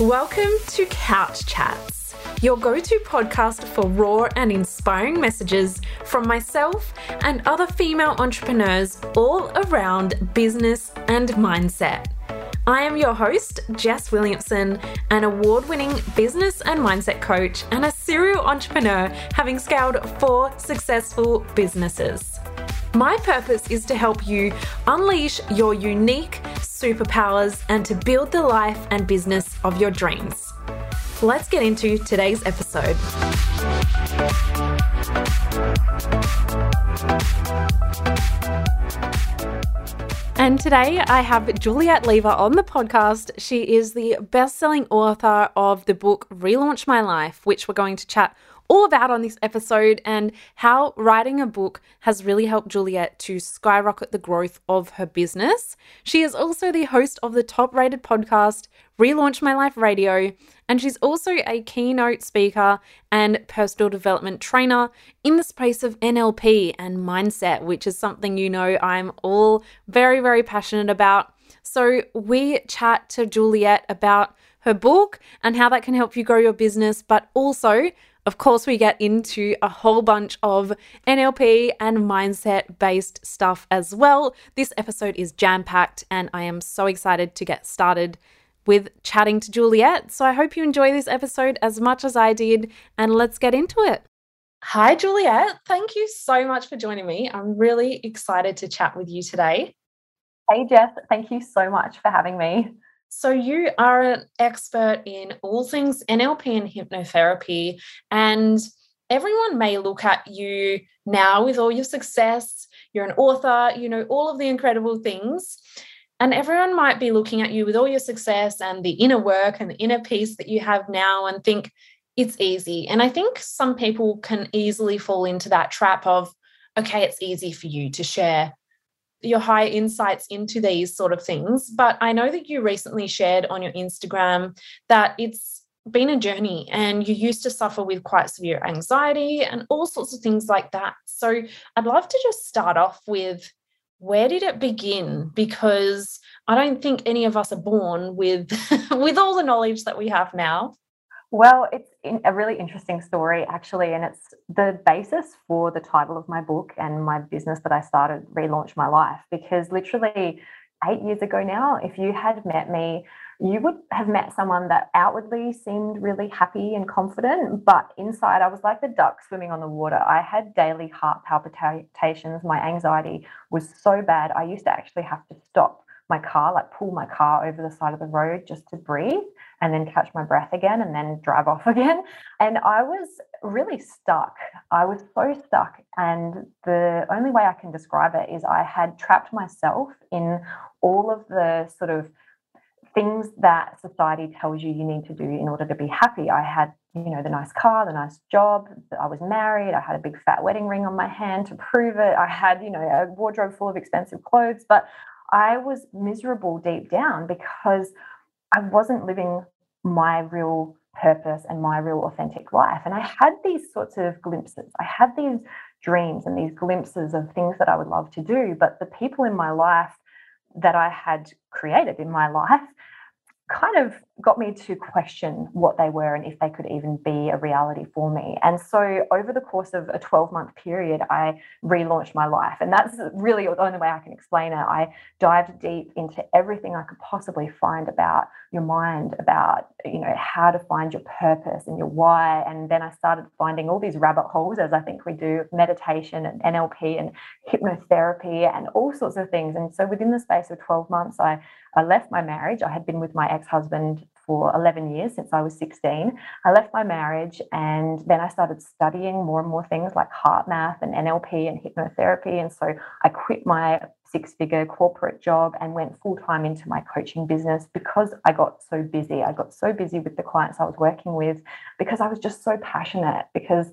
Welcome to Couch Chats, your go to podcast for raw and inspiring messages from myself and other female entrepreneurs all around business and mindset. I am your host, Jess Williamson, an award winning business and mindset coach and a serial entrepreneur having scaled four successful businesses. My purpose is to help you unleash your unique superpowers and to build the life and business of your dreams. Let's get into today's episode. And today I have Juliet Lever on the podcast. She is the best selling author of the book Relaunch My Life, which we're going to chat all about on this episode and how writing a book has really helped Juliet to skyrocket the growth of her business. She is also the host of the top rated podcast, Relaunch My Life Radio, and she's also a keynote speaker and personal development trainer in the space of NLP and mindset, which is something you know I'm all very, very passionate about. So we chat to Juliet about her book and how that can help you grow your business, but also of course, we get into a whole bunch of NLP and mindset based stuff as well. This episode is jam packed, and I am so excited to get started with chatting to Juliet. So I hope you enjoy this episode as much as I did, and let's get into it. Hi, Juliet. Thank you so much for joining me. I'm really excited to chat with you today. Hey, Jess. Thank you so much for having me. So, you are an expert in all things NLP and hypnotherapy, and everyone may look at you now with all your success. You're an author, you know, all of the incredible things. And everyone might be looking at you with all your success and the inner work and the inner peace that you have now and think it's easy. And I think some people can easily fall into that trap of, okay, it's easy for you to share your high insights into these sort of things. But I know that you recently shared on your Instagram that it's been a journey and you used to suffer with quite severe anxiety and all sorts of things like that. So I'd love to just start off with where did it begin? Because I don't think any of us are born with with all the knowledge that we have now. Well, it's a really interesting story, actually, and it's the basis for the title of my book and my business that I started, Relaunch My Life, because literally eight years ago now, if you had met me, you would have met someone that outwardly seemed really happy and confident, but inside I was like the duck swimming on the water. I had daily heart palpitations. My anxiety was so bad. I used to actually have to stop my car, like pull my car over the side of the road just to breathe and then catch my breath again and then drive off again. And I was really stuck. I was so stuck. And the only way I can describe it is I had trapped myself in all of the sort of things that society tells you you need to do in order to be happy. I had, you know, the nice car, the nice job, I was married, I had a big fat wedding ring on my hand to prove it. I had, you know, a wardrobe full of expensive clothes, but I was miserable deep down because I wasn't living my real purpose and my real authentic life. And I had these sorts of glimpses. I had these dreams and these glimpses of things that I would love to do. But the people in my life that I had created in my life kind of got me to question what they were and if they could even be a reality for me. And so, over the course of a 12 month period, I relaunched my life. And that's really the only way I can explain it. I dived deep into everything I could possibly find about your mind, about you know how to find your purpose and your why. And then I started finding all these rabbit holes, as I think we do, meditation and NLP and hypnotherapy and all sorts of things. And so, within the space of 12 months, I I left my marriage. I had been with my ex husband for 11 years since I was 16. I left my marriage and then I started studying more and more things like HeartMath and NLP and hypnotherapy. And so I quit my six figure corporate job and went full time into my coaching business because I got so busy. I got so busy with the clients I was working with because I was just so passionate because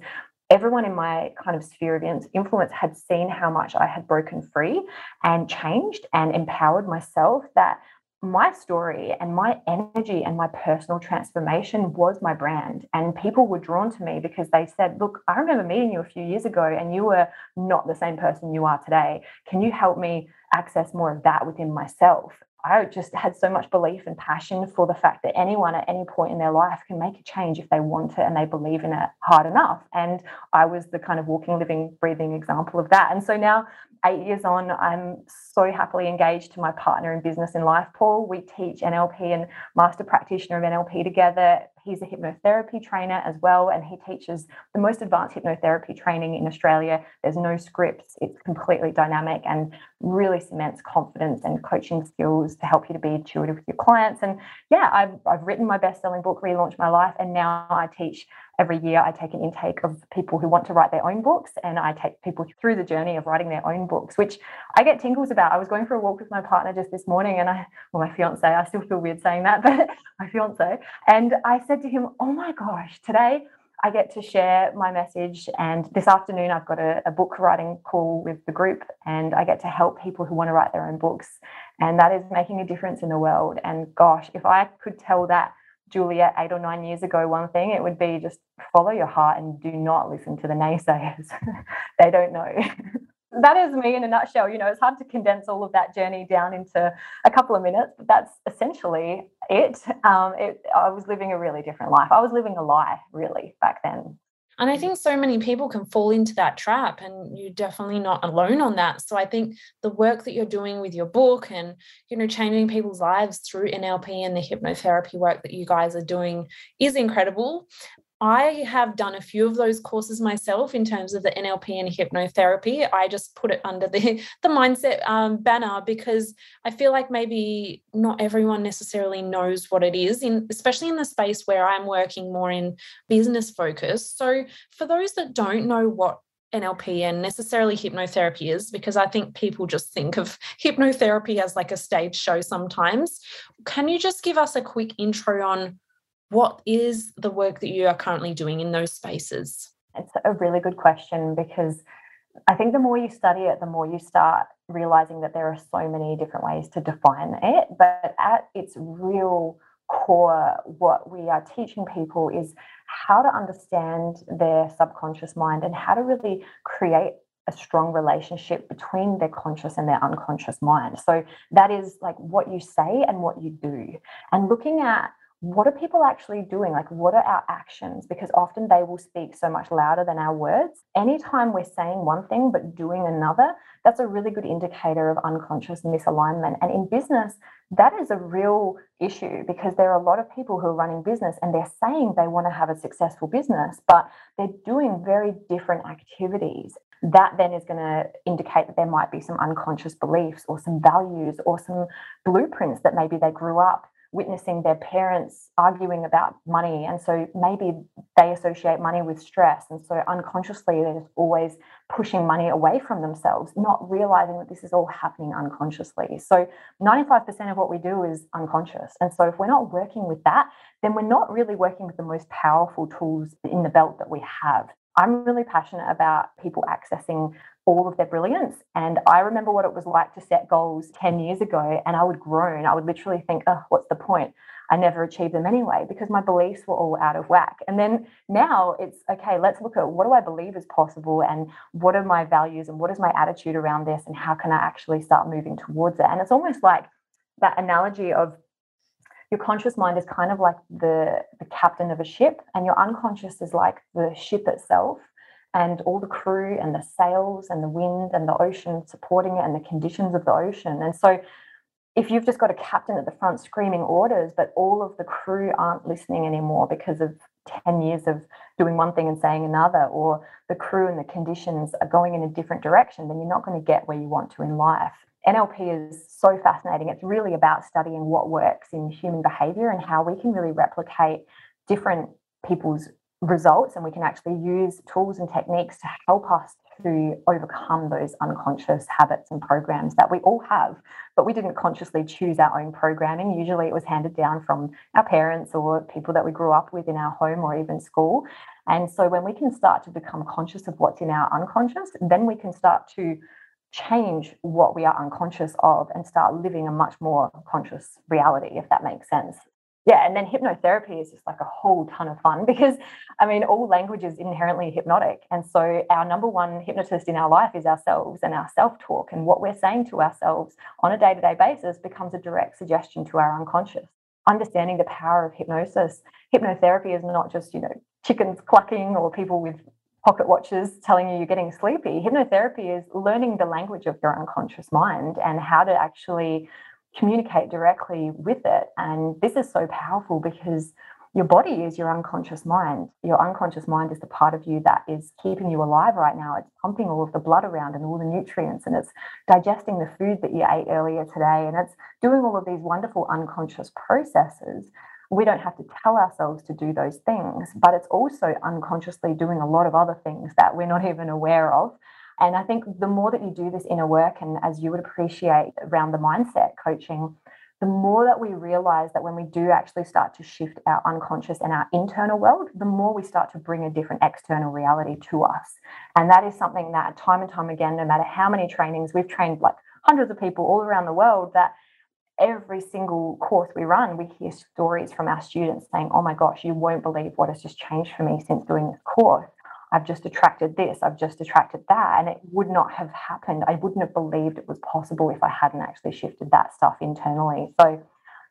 everyone in my kind of sphere of influence had seen how much I had broken free and changed and empowered myself that my story and my energy and my personal transformation was my brand. And people were drawn to me because they said, Look, I remember meeting you a few years ago and you were not the same person you are today. Can you help me access more of that within myself? I just had so much belief and passion for the fact that anyone at any point in their life can make a change if they want it and they believe in it hard enough. And I was the kind of walking, living, breathing example of that. And so now, eight years on, I'm so happily engaged to my partner in business in life, Paul. We teach NLP and master practitioner of NLP together He's a hypnotherapy trainer as well, and he teaches the most advanced hypnotherapy training in Australia. There's no scripts, it's completely dynamic and really cements confidence and coaching skills to help you to be intuitive with your clients. And yeah, I've, I've written my best selling book, Relaunch My Life, and now I teach every year I take an intake of people who want to write their own books and I take people through the journey of writing their own books, which I get tingles about. I was going for a walk with my partner just this morning and I, well, my fiance, I still feel weird saying that, but my fiance, and I said to him, Oh my gosh, today I get to share my message. And this afternoon, I've got a, a, book writing call with the group, and I get to help people who want to write their own books. And that is making a difference in the world. And gosh, if I could tell that Juliet eight or nine years ago one thing, it would be just follow your heart and do not listen to the naysayers. they don't know. that is me in a nutshell. You know, it's hard to condense all of that journey down into a couple of minutes, but that's essentially it. Um, it I was living a really different life. I was living a lie, really, back then. And I think so many people can fall into that trap, and you're definitely not alone on that. So I think the work that you're doing with your book and, you know, changing people's lives through NLP and the hypnotherapy work that you guys are doing is incredible. I have done a few of those courses myself in terms of the NLP and hypnotherapy. I just put it under the, the mindset um, banner because I feel like maybe not everyone necessarily knows what it is, in, especially in the space where I'm working more in business focus. So, for those that don't know what NLP and necessarily hypnotherapy is because I think people just think of hypnotherapy as like a stage show sometimes. Can you just give us a quick intro on what is the work that you are currently doing in those spaces? It's a really good question because I think the more you study it, the more you start realizing that there are so many different ways to define it. But at its real core, what we are teaching people is how to understand their subconscious mind and how to really create a strong relationship between their conscious and their unconscious mind. So that is like what you say and what you do. And looking at what are people actually doing? Like, what are our actions? Because often they will speak so much louder than our words. Anytime we're saying one thing but doing another, that's a really good indicator of unconscious misalignment. And in business, that is a real issue because there are a lot of people who are running business and they're saying they want to have a successful business, but they're doing very different activities. That then is going to indicate that there might be some unconscious beliefs or some values or some blueprints that maybe they grew up witnessing their parents arguing about money. And so maybe they associate money with stress. And so unconsciously, they're just always pushing money away from themselves, not realizing that this is all happening unconsciously. So 95% of what we do is unconscious. And so if we're not working with that, then we're not really working with the most powerful tools in the belt that we have. I'm really passionate about people accessing all of their brilliance. And I remember what it was like to set goals 10 years ago, and I would groan. I would literally think, oh, what's the point? I never achieved them anyway because my beliefs were all out of whack. And then now it's okay, let's look at what do I believe is possible and what are my values and what is my attitude around this and how can I actually start moving towards it? And it's almost like that analogy of your conscious mind is kind of like the, the captain of a ship, and your unconscious is like the ship itself and all the crew and the sails and the wind and the ocean supporting it and the conditions of the ocean. And so if you've just got a captain at the front screaming orders, but all of the crew aren't listening anymore because of 10 years of doing one thing and saying another, or the crew and the conditions are going in a different direction, then you're not going to get where you want to in life. NLP is so fascinating. It's really about studying what works in human behavior and how we can really replicate different people's results and we can actually use tools and techniques to help us to overcome those unconscious habits and programs that we all have. But we didn't consciously choose our own programming. Usually it was handed down from our parents or people that we grew up with in our home or even school. And so when we can start to become conscious of what's in our unconscious then we can start to change what we are unconscious of and start living a much more conscious reality if that makes sense yeah, and then hypnotherapy is just like a whole ton of fun because I mean, all language is inherently hypnotic. And so our number one hypnotist in our life is ourselves and our self talk. And what we're saying to ourselves on a day to day basis becomes a direct suggestion to our unconscious. Understanding the power of hypnosis, hypnotherapy is not just, you know, chickens clucking or people with pocket watches telling you you're getting sleepy. Hypnotherapy is learning the language of your unconscious mind and how to actually communicate directly with it. And this is so powerful because your body is your unconscious mind. Your unconscious mind is the part of you that is keeping you alive right now. It's pumping all of the blood around and all the nutrients, and it's digesting the food that you ate earlier today, and it's doing all of these wonderful unconscious processes. We don't have to tell ourselves to do those things, but it's also unconsciously doing a lot of other things that we're not even aware of. And I think the more that you do this inner work, and as you would appreciate around the mindset coaching, the more that we realize that when we do actually start to shift our unconscious and our internal world, the more we start to bring a different external reality to us. And that is something that time and time again, no matter how many trainings, we've trained like hundreds of people all around the world that every single course we run, we hear stories from our students saying, Oh my gosh, you won't believe what has just changed for me since doing this course. I've just attracted this, I've just attracted that. And it would not have happened. I wouldn't have believed it was possible if I hadn't actually shifted that stuff internally. So,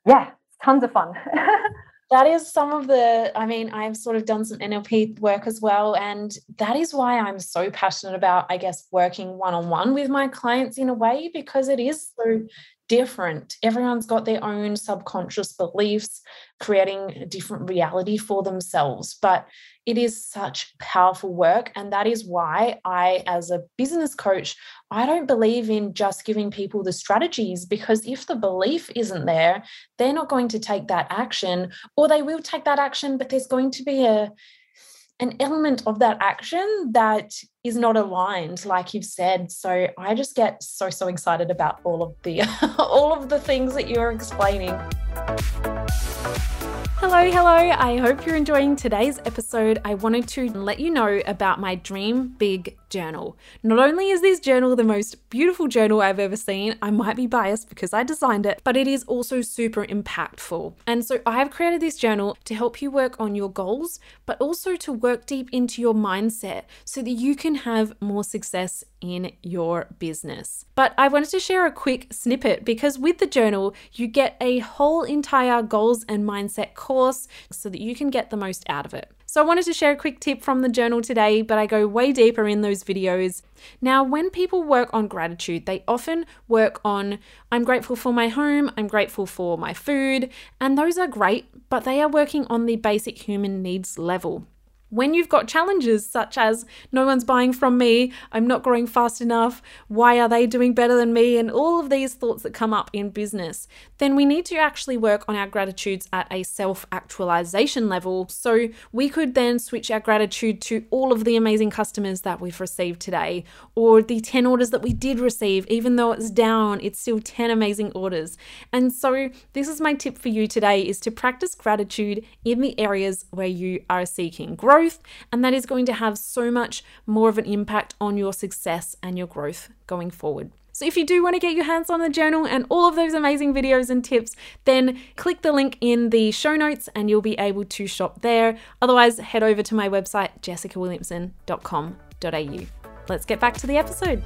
yeah, tons of fun. that is some of the i mean i've sort of done some nlp work as well and that is why i'm so passionate about i guess working one-on-one with my clients in a way because it is so different everyone's got their own subconscious beliefs creating a different reality for themselves but it is such powerful work. And that is why I, as a business coach, I don't believe in just giving people the strategies because if the belief isn't there, they're not going to take that action, or they will take that action, but there's going to be a an element of that action that is not aligned like you've said. So i just get so so excited about all of the all of the things that you're explaining Hello, hello. I hope you're enjoying today's episode. I wanted to let you know about my Dream Big journal. Not only is this journal the most beautiful journal I've ever seen, I might be biased because I designed it, but it is also super impactful. And so I have created this journal to help you work on your goals, but also to work deep into your mindset so that you can have more success in your business. But I wanted to share a quick snippet because with the journal, you get a whole entire goals and mindset course so that you can get the most out of it. So I wanted to share a quick tip from the journal today, but I go way deeper in those videos. Now, when people work on gratitude, they often work on I'm grateful for my home, I'm grateful for my food, and those are great, but they are working on the basic human needs level. When you've got challenges such as no one's buying from me, I'm not growing fast enough, why are they doing better than me, and all of these thoughts that come up in business, then we need to actually work on our gratitudes at a self actualization level. So we could then switch our gratitude to all of the amazing customers that we've received today, or the 10 orders that we did receive, even though it's down, it's still 10 amazing orders. And so this is my tip for you today is to practice gratitude in the areas where you are seeking growth growth, and that is going to have so much more of an impact on your success and your growth going forward. So, if you do want to get your hands on the journal and all of those amazing videos and tips, then click the link in the show notes and you'll be able to shop there. Otherwise, head over to my website, jessicawilliamson.com.au. Let's get back to the episode.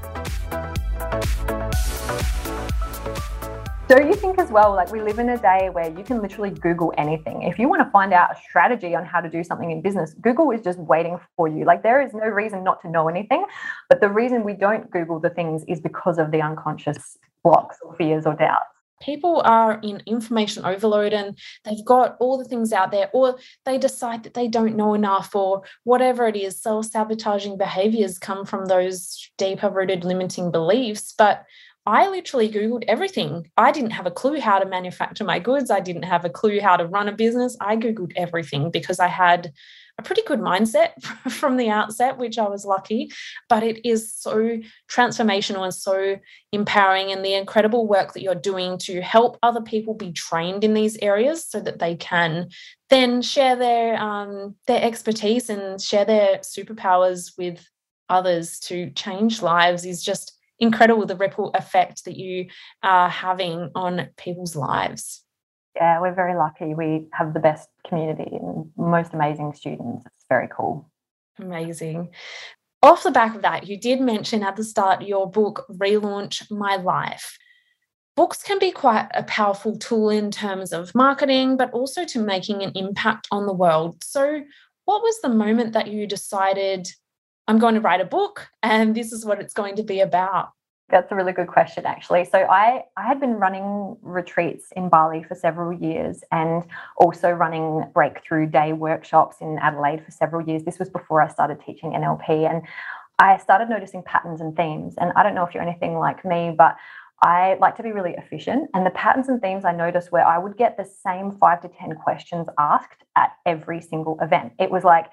Don't you think as well, like we live in a day where you can literally Google anything. If you want to find out a strategy on how to do something in business, Google is just waiting for you. Like there is no reason not to know anything. But the reason we don't Google the things is because of the unconscious blocks or fears or doubts people are in information overload and they've got all the things out there or they decide that they don't know enough or whatever it is self-sabotaging behaviors come from those deeper rooted limiting beliefs but I literally Googled everything. I didn't have a clue how to manufacture my goods. I didn't have a clue how to run a business. I Googled everything because I had a pretty good mindset from the outset, which I was lucky. But it is so transformational and so empowering, and the incredible work that you're doing to help other people be trained in these areas so that they can then share their um, their expertise and share their superpowers with others to change lives is just incredible the ripple effect that you are having on people's lives. Yeah, we're very lucky. We have the best community and most amazing students. It's very cool. Amazing. Off the back of that, you did mention at the start your book, Relaunch My Life. Books can be quite a powerful tool in terms of marketing, but also to making an impact on the world. So, what was the moment that you decided, I'm going to write a book and this is what it's going to be about? That's a really good question, actually. So I, I had been running retreats in Bali for several years and also running breakthrough day workshops in Adelaide for several years. This was before I started teaching NLP. And I started noticing patterns and themes. And I don't know if you're anything like me, but I like to be really efficient. And the patterns and themes I noticed where I would get the same five to 10 questions asked at every single event. It was like,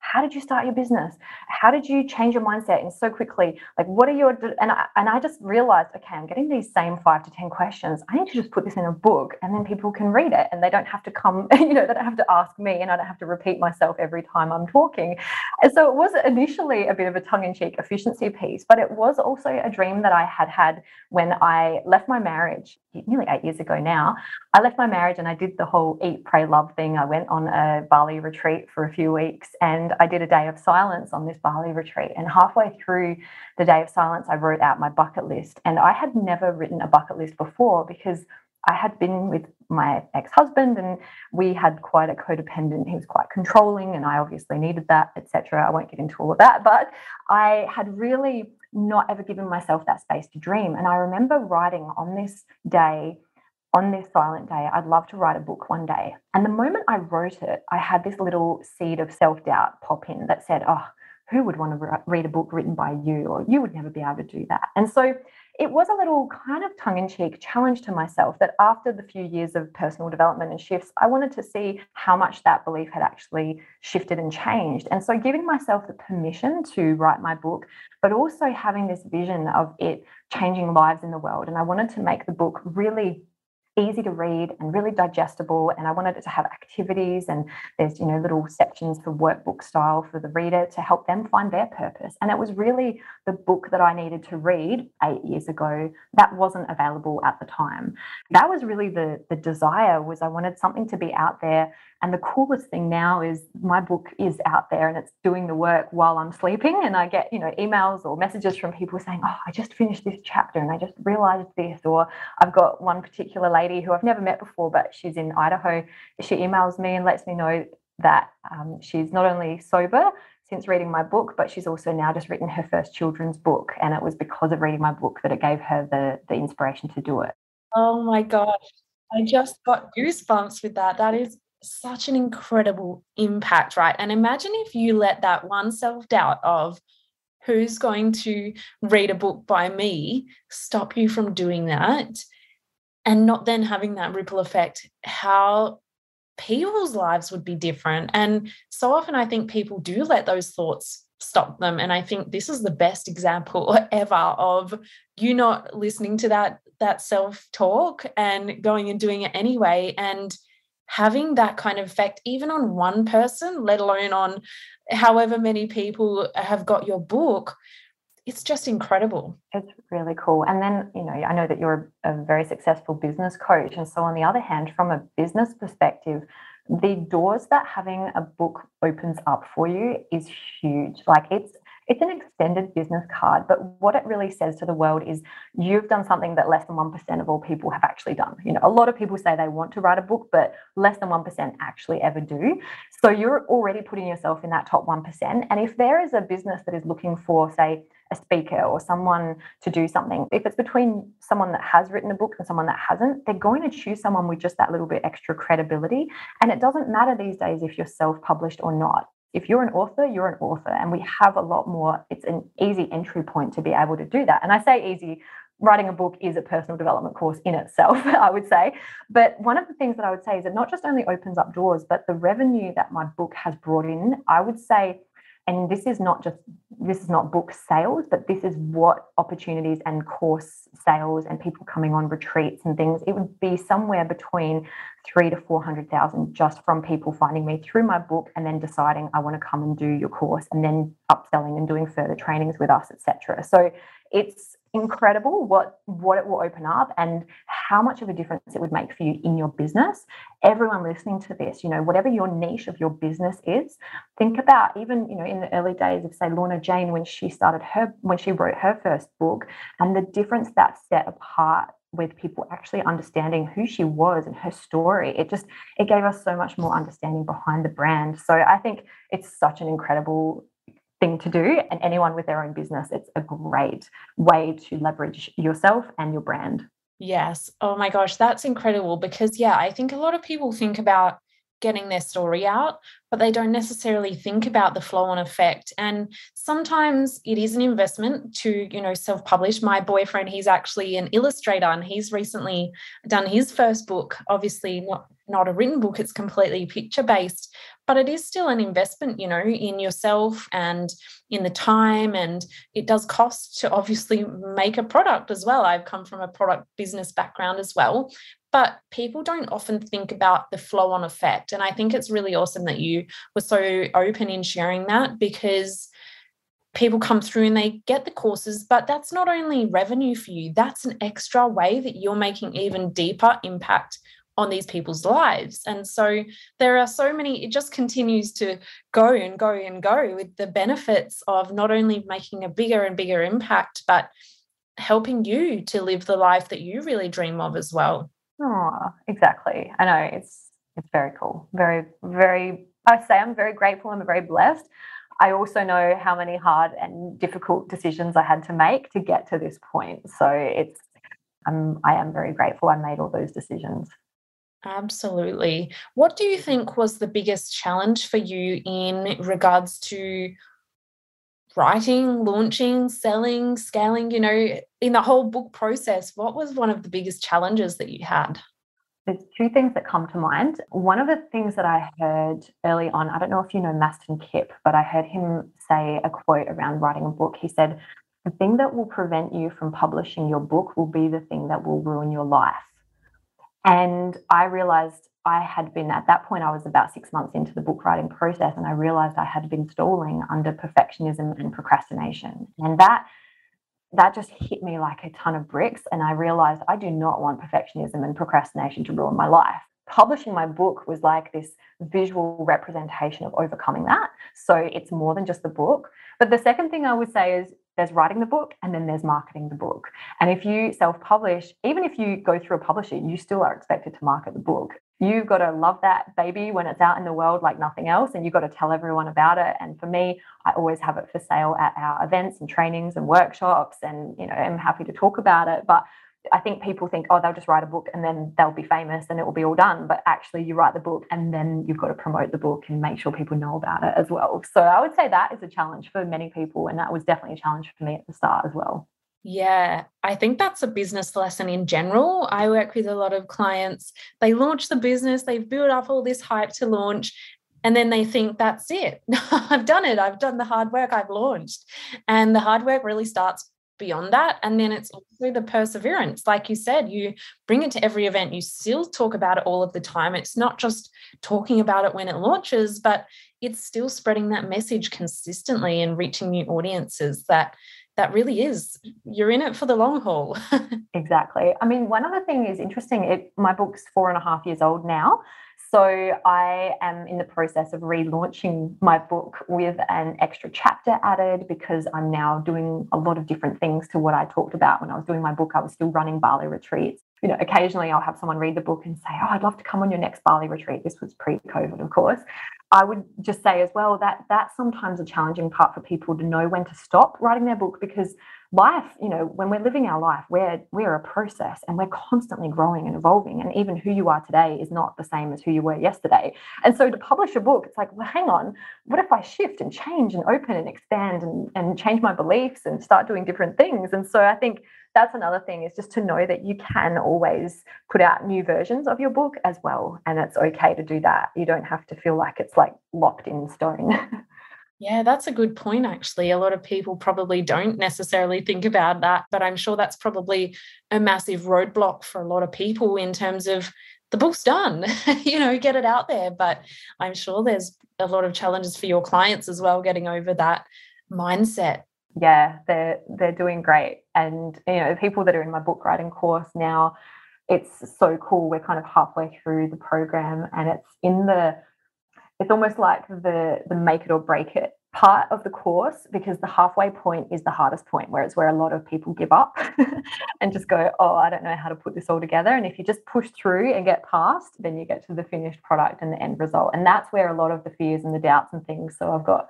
how did you start your business? How did you change your mindset and so quickly? Like what are your and I, and I just realized okay i'm getting these same five to ten questions. I need to just put this in a book and then people can read it and they don't have to come you know they don't have to ask me and i don't have to repeat myself every time i'm talking. And so it was initially a bit of a tongue-in-cheek efficiency piece but it was also a dream that i had had when i left my marriage nearly eight years ago now. I left my marriage and i did the whole eat pray love thing. I went on a bali retreat for a few weeks and and I did a day of silence on this Bali retreat. And halfway through the day of silence, I wrote out my bucket list. And I had never written a bucket list before because I had been with my ex husband and we had quite a codependent, he was quite controlling, and I obviously needed that, etc. I won't get into all of that, but I had really not ever given myself that space to dream. And I remember writing on this day on this silent day, I'd love to write a book one day. And the moment I wrote it, I had this little seed of self doubt pop in that said, Oh, who would want to read a book written by you? Or you would never be able to do that. And so it was a little kind of tongue in cheek challenge to myself that after the few years of personal development and shifts, I wanted to see how much that belief had actually shifted and changed. And so giving myself the permission to write my book, but also having this vision of it changing lives in the world. And I wanted to make the book really easy to read and really digestible. And I wanted it to have activities and there's, you know, little sections for workbook style for the reader to help them find their purpose. And it was really the book that I needed to read eight years ago that wasn't available at the time. That was really the, the desire was I wanted something to be out there and the coolest thing now is my book is out there and it's doing the work while I'm sleeping. And I get, you know, emails or messages from people saying, Oh, I just finished this chapter and I just realized this. Or I've got one particular lady who I've never met before, but she's in Idaho. She emails me and lets me know that um, she's not only sober since reading my book, but she's also now just written her first children's book. And it was because of reading my book that it gave her the, the inspiration to do it. Oh my gosh. I just got goosebumps with that. That is such an incredible impact, right? And imagine if you let that one self doubt of who's going to read a book by me stop you from doing that and not then having that ripple effect, how people's lives would be different. And so often I think people do let those thoughts stop them. And I think this is the best example ever of you not listening to that that self-talk and going and doing it anyway. And having that kind of effect, even on one person, let alone on however many people have got your book, it's just incredible. It's really cool. And then, you know, I know that you're a very successful business coach. And so, on the other hand, from a business perspective, the doors that having a book opens up for you is huge. Like, it's it's an extended business card, but what it really says to the world is you've done something that less than 1% of all people have actually done. You know, a lot of people say they want to write a book, but less than 1% actually ever do. So you're already putting yourself in that top 1%. And if there is a business that is looking for, say, a speaker or someone to do something, if it's between someone that has written a book and someone that hasn't, they're going to choose someone with just that little bit extra credibility. And it doesn't matter these days if you're self published or not if you're an author, you're an author. And we have a lot more, it's an easy entry point to be able to do that. And I say easy, writing a book is a personal development course in itself, I would say. But one of the things that I would say is it not just only opens up doors, but the revenue that my book has brought in, I would say and this is not just this is not book sales but this is what opportunities and course sales and people coming on retreats and things it would be somewhere between three to four hundred thousand just from people finding me through my book and then deciding i want to come and do your course and then upselling and doing further trainings with us etc so it's incredible what what it will open up and how much of a difference it would make for you in your business. Everyone listening to this you know whatever your niche of your business is think about even you know in the early days of say lorna jane when she started her when she wrote her first book and the difference that set apart with people actually understanding who she was and her story. It just it gave us so much more understanding behind the brand. So i think it's such an incredible thing to do. And anyone with their own business, it's a great way to leverage yourself and your brand. Yes. Oh my gosh, that's incredible because, yeah, I think a lot of people think about getting their story out, but they don't necessarily think about the flow on effect. And sometimes it is an investment to, you know, self publish. My boyfriend, he's actually an illustrator and he's recently done his first book, obviously not not a written book it's completely picture based but it is still an investment you know in yourself and in the time and it does cost to obviously make a product as well i've come from a product business background as well but people don't often think about the flow on effect. And I think it's really awesome that you were so open in sharing that because people come through and they get the courses, but that's not only revenue for you, that's an extra way that you're making even deeper impact on these people's lives. And so there are so many, it just continues to go and go and go with the benefits of not only making a bigger and bigger impact, but helping you to live the life that you really dream of as well. Oh, exactly. I know it's it's very cool. Very, very I say I'm very grateful. I'm very blessed. I also know how many hard and difficult decisions I had to make to get to this point. So it's I'm I am very grateful I made all those decisions. Absolutely. What do you think was the biggest challenge for you in regards to writing, launching, selling, scaling, you know, in the whole book process, what was one of the biggest challenges that you had? There's two things that come to mind. One of the things that I heard early on, I don't know if you know Mastin Kipp, but I heard him say a quote around writing a book. He said, The thing that will prevent you from publishing your book will be the thing that will ruin your life. And I realized I had been at that point, I was about six months into the book writing process, and I realized I had been stalling under perfectionism and procrastination. And that that just hit me like a ton of bricks. And I realized I do not want perfectionism and procrastination to ruin my life. Publishing my book was like this visual representation of overcoming that. So it's more than just the book. But the second thing I would say is there's writing the book and then there's marketing the book. And if you self publish, even if you go through a publisher, you still are expected to market the book. You've got to love that baby when it's out in the world like nothing else, and you've got to tell everyone about it. And for me, I always have it for sale at our events and trainings and workshops, and you know, I'm happy to talk about it. But I think people think, oh, they'll just write a book and then they'll be famous and it will be all done. But actually, you write the book and then you've got to promote the book and make sure people know about it as well. So I would say that is a challenge for many people. And that was definitely a challenge for me at the start as well. Yeah, I think that's a business lesson in general. I work with a lot of clients. They launch the business, they've built up all this hype to launch, and then they think that's it. I've done it. I've done the hard work. I've launched. And the hard work really starts beyond that. And then it's also the perseverance. Like you said, you bring it to every event, you still talk about it all of the time. It's not just talking about it when it launches, but it's still spreading that message consistently and reaching new audiences that that really is you're in it for the long haul exactly i mean one other thing is interesting it my book's four and a half years old now so I am in the process of relaunching my book with an extra chapter added because I'm now doing a lot of different things to what I talked about when I was doing my book. I was still running Bali retreats. You know, occasionally I'll have someone read the book and say, "Oh, I'd love to come on your next Bali retreat." This was pre-COVID, of course. I would just say as well that that's sometimes a challenging part for people to know when to stop writing their book because life, you know, when we're living our life, we're we're a process and we're constantly growing and evolving. And even who you are today is not the same as who you were yesterday. And so to publish a book, it's like, well, hang on, what if I shift and change and open and expand and, and change my beliefs and start doing different things? And so I think that's another thing is just to know that you can always put out new versions of your book as well. And it's okay to do that. You don't have to feel like it's like locked in stone. Yeah, that's a good point, actually. A lot of people probably don't necessarily think about that, but I'm sure that's probably a massive roadblock for a lot of people in terms of the book's done, you know, get it out there. But I'm sure there's a lot of challenges for your clients as well, getting over that mindset. Yeah, they're they're doing great And you know, people that are in my book writing course now, it's so cool. We're kind of halfway through the program, and it's in the it's almost like the the make it or break it part of the course because the halfway point is the hardest point where it's where a lot of people give up and just go oh i don't know how to put this all together and if you just push through and get past then you get to the finished product and the end result and that's where a lot of the fears and the doubts and things so i've got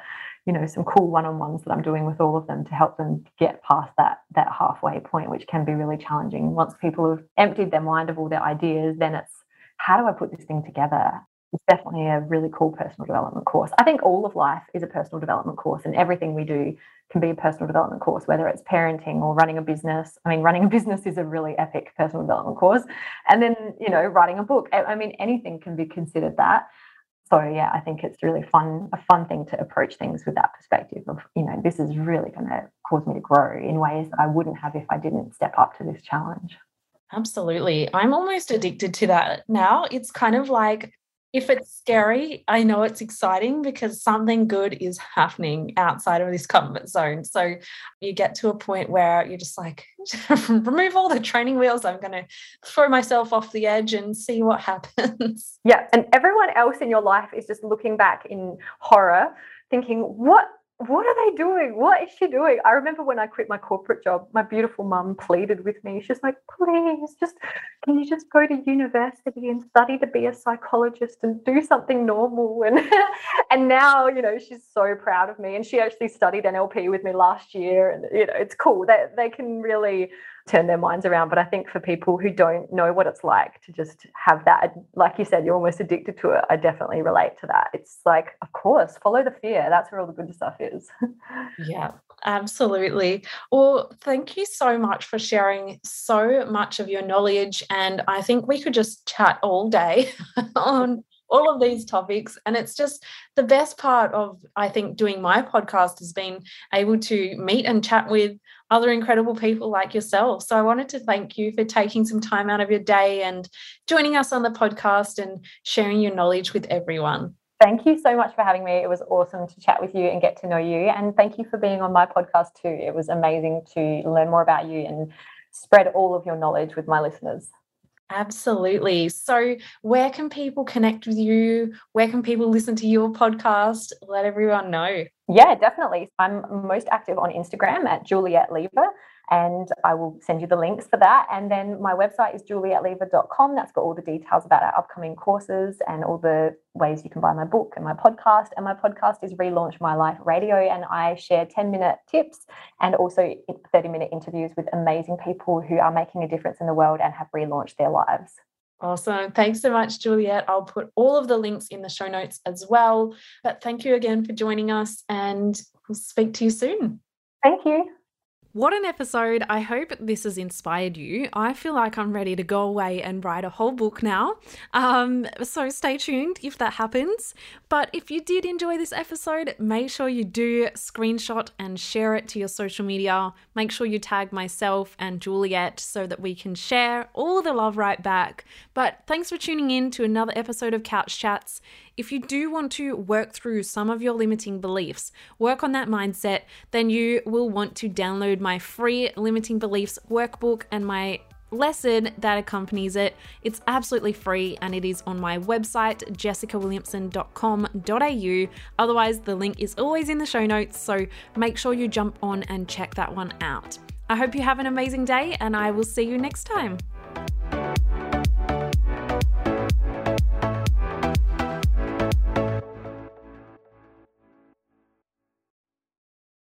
you know some cool one-on-ones that i'm doing with all of them to help them get past that that halfway point which can be really challenging once people have emptied their mind of all their ideas then it's how do i put this thing together it's definitely a really cool personal development course. I think all of life is a personal development course, and everything we do can be a personal development course, whether it's parenting or running a business. I mean, running a business is a really epic personal development course. And then, you know, writing a book. I mean, anything can be considered that. So yeah, I think it's really fun, a fun thing to approach things with that perspective of, you know, this is really going to cause me to grow in ways that I wouldn't have if I didn't step up to this challenge. Absolutely. I'm almost addicted to that now. It's kind of like if it's scary, I know it's exciting because something good is happening outside of this comfort zone. So you get to a point where you're just like, remove all the training wheels. I'm going to throw myself off the edge and see what happens. Yeah. And everyone else in your life is just looking back in horror, thinking, what what are they doing? What is she doing? I remember when I quit my corporate job, my beautiful mum pleaded with me. She's like, please, just can you just go to university and study to be a psychologist and do something normal? And and now, you know, she's so proud of me. And she actually studied NLP with me last year. And you know, it's cool. They they can really turn their minds around. But I think for people who don't know what it's like to just have that, like you said, you're almost addicted to it. I definitely relate to that. It's like, of course, follow the fear. That's where all the good stuff is. yeah, absolutely. Well, thank you so much for sharing so much of your knowledge. And I think we could just chat all day on all of these topics. And it's just the best part of, I think, doing my podcast has been able to meet and chat with other incredible people like yourself. So I wanted to thank you for taking some time out of your day and joining us on the podcast and sharing your knowledge with everyone. Thank you so much for having me. It was awesome to chat with you and get to know you. And thank you for being on my podcast too. It was amazing to learn more about you and spread all of your knowledge with my listeners. Absolutely. So, where can people connect with you? Where can people listen to your podcast? Let everyone know. Yeah, definitely. I'm most active on Instagram at Juliet Lever, and I will send you the links for that. And then my website is julietlever.com. That's got all the details about our upcoming courses and all the ways you can buy my book and my podcast. And my podcast is Relaunch My Life Radio, and I share 10 minute tips and also 30 minute interviews with amazing people who are making a difference in the world and have relaunched their lives. Awesome. Thanks so much, Juliet. I'll put all of the links in the show notes as well. But thank you again for joining us, and we'll speak to you soon. Thank you. What an episode. I hope this has inspired you. I feel like I'm ready to go away and write a whole book now. Um, so stay tuned if that happens. But if you did enjoy this episode, make sure you do screenshot and share it to your social media. Make sure you tag myself and Juliet so that we can share all the love right back. But thanks for tuning in to another episode of Couch Chats. If you do want to work through some of your limiting beliefs, work on that mindset, then you will want to download my free limiting beliefs workbook and my lesson that accompanies it. It's absolutely free and it is on my website, jessicawilliamson.com.au. Otherwise, the link is always in the show notes, so make sure you jump on and check that one out. I hope you have an amazing day and I will see you next time.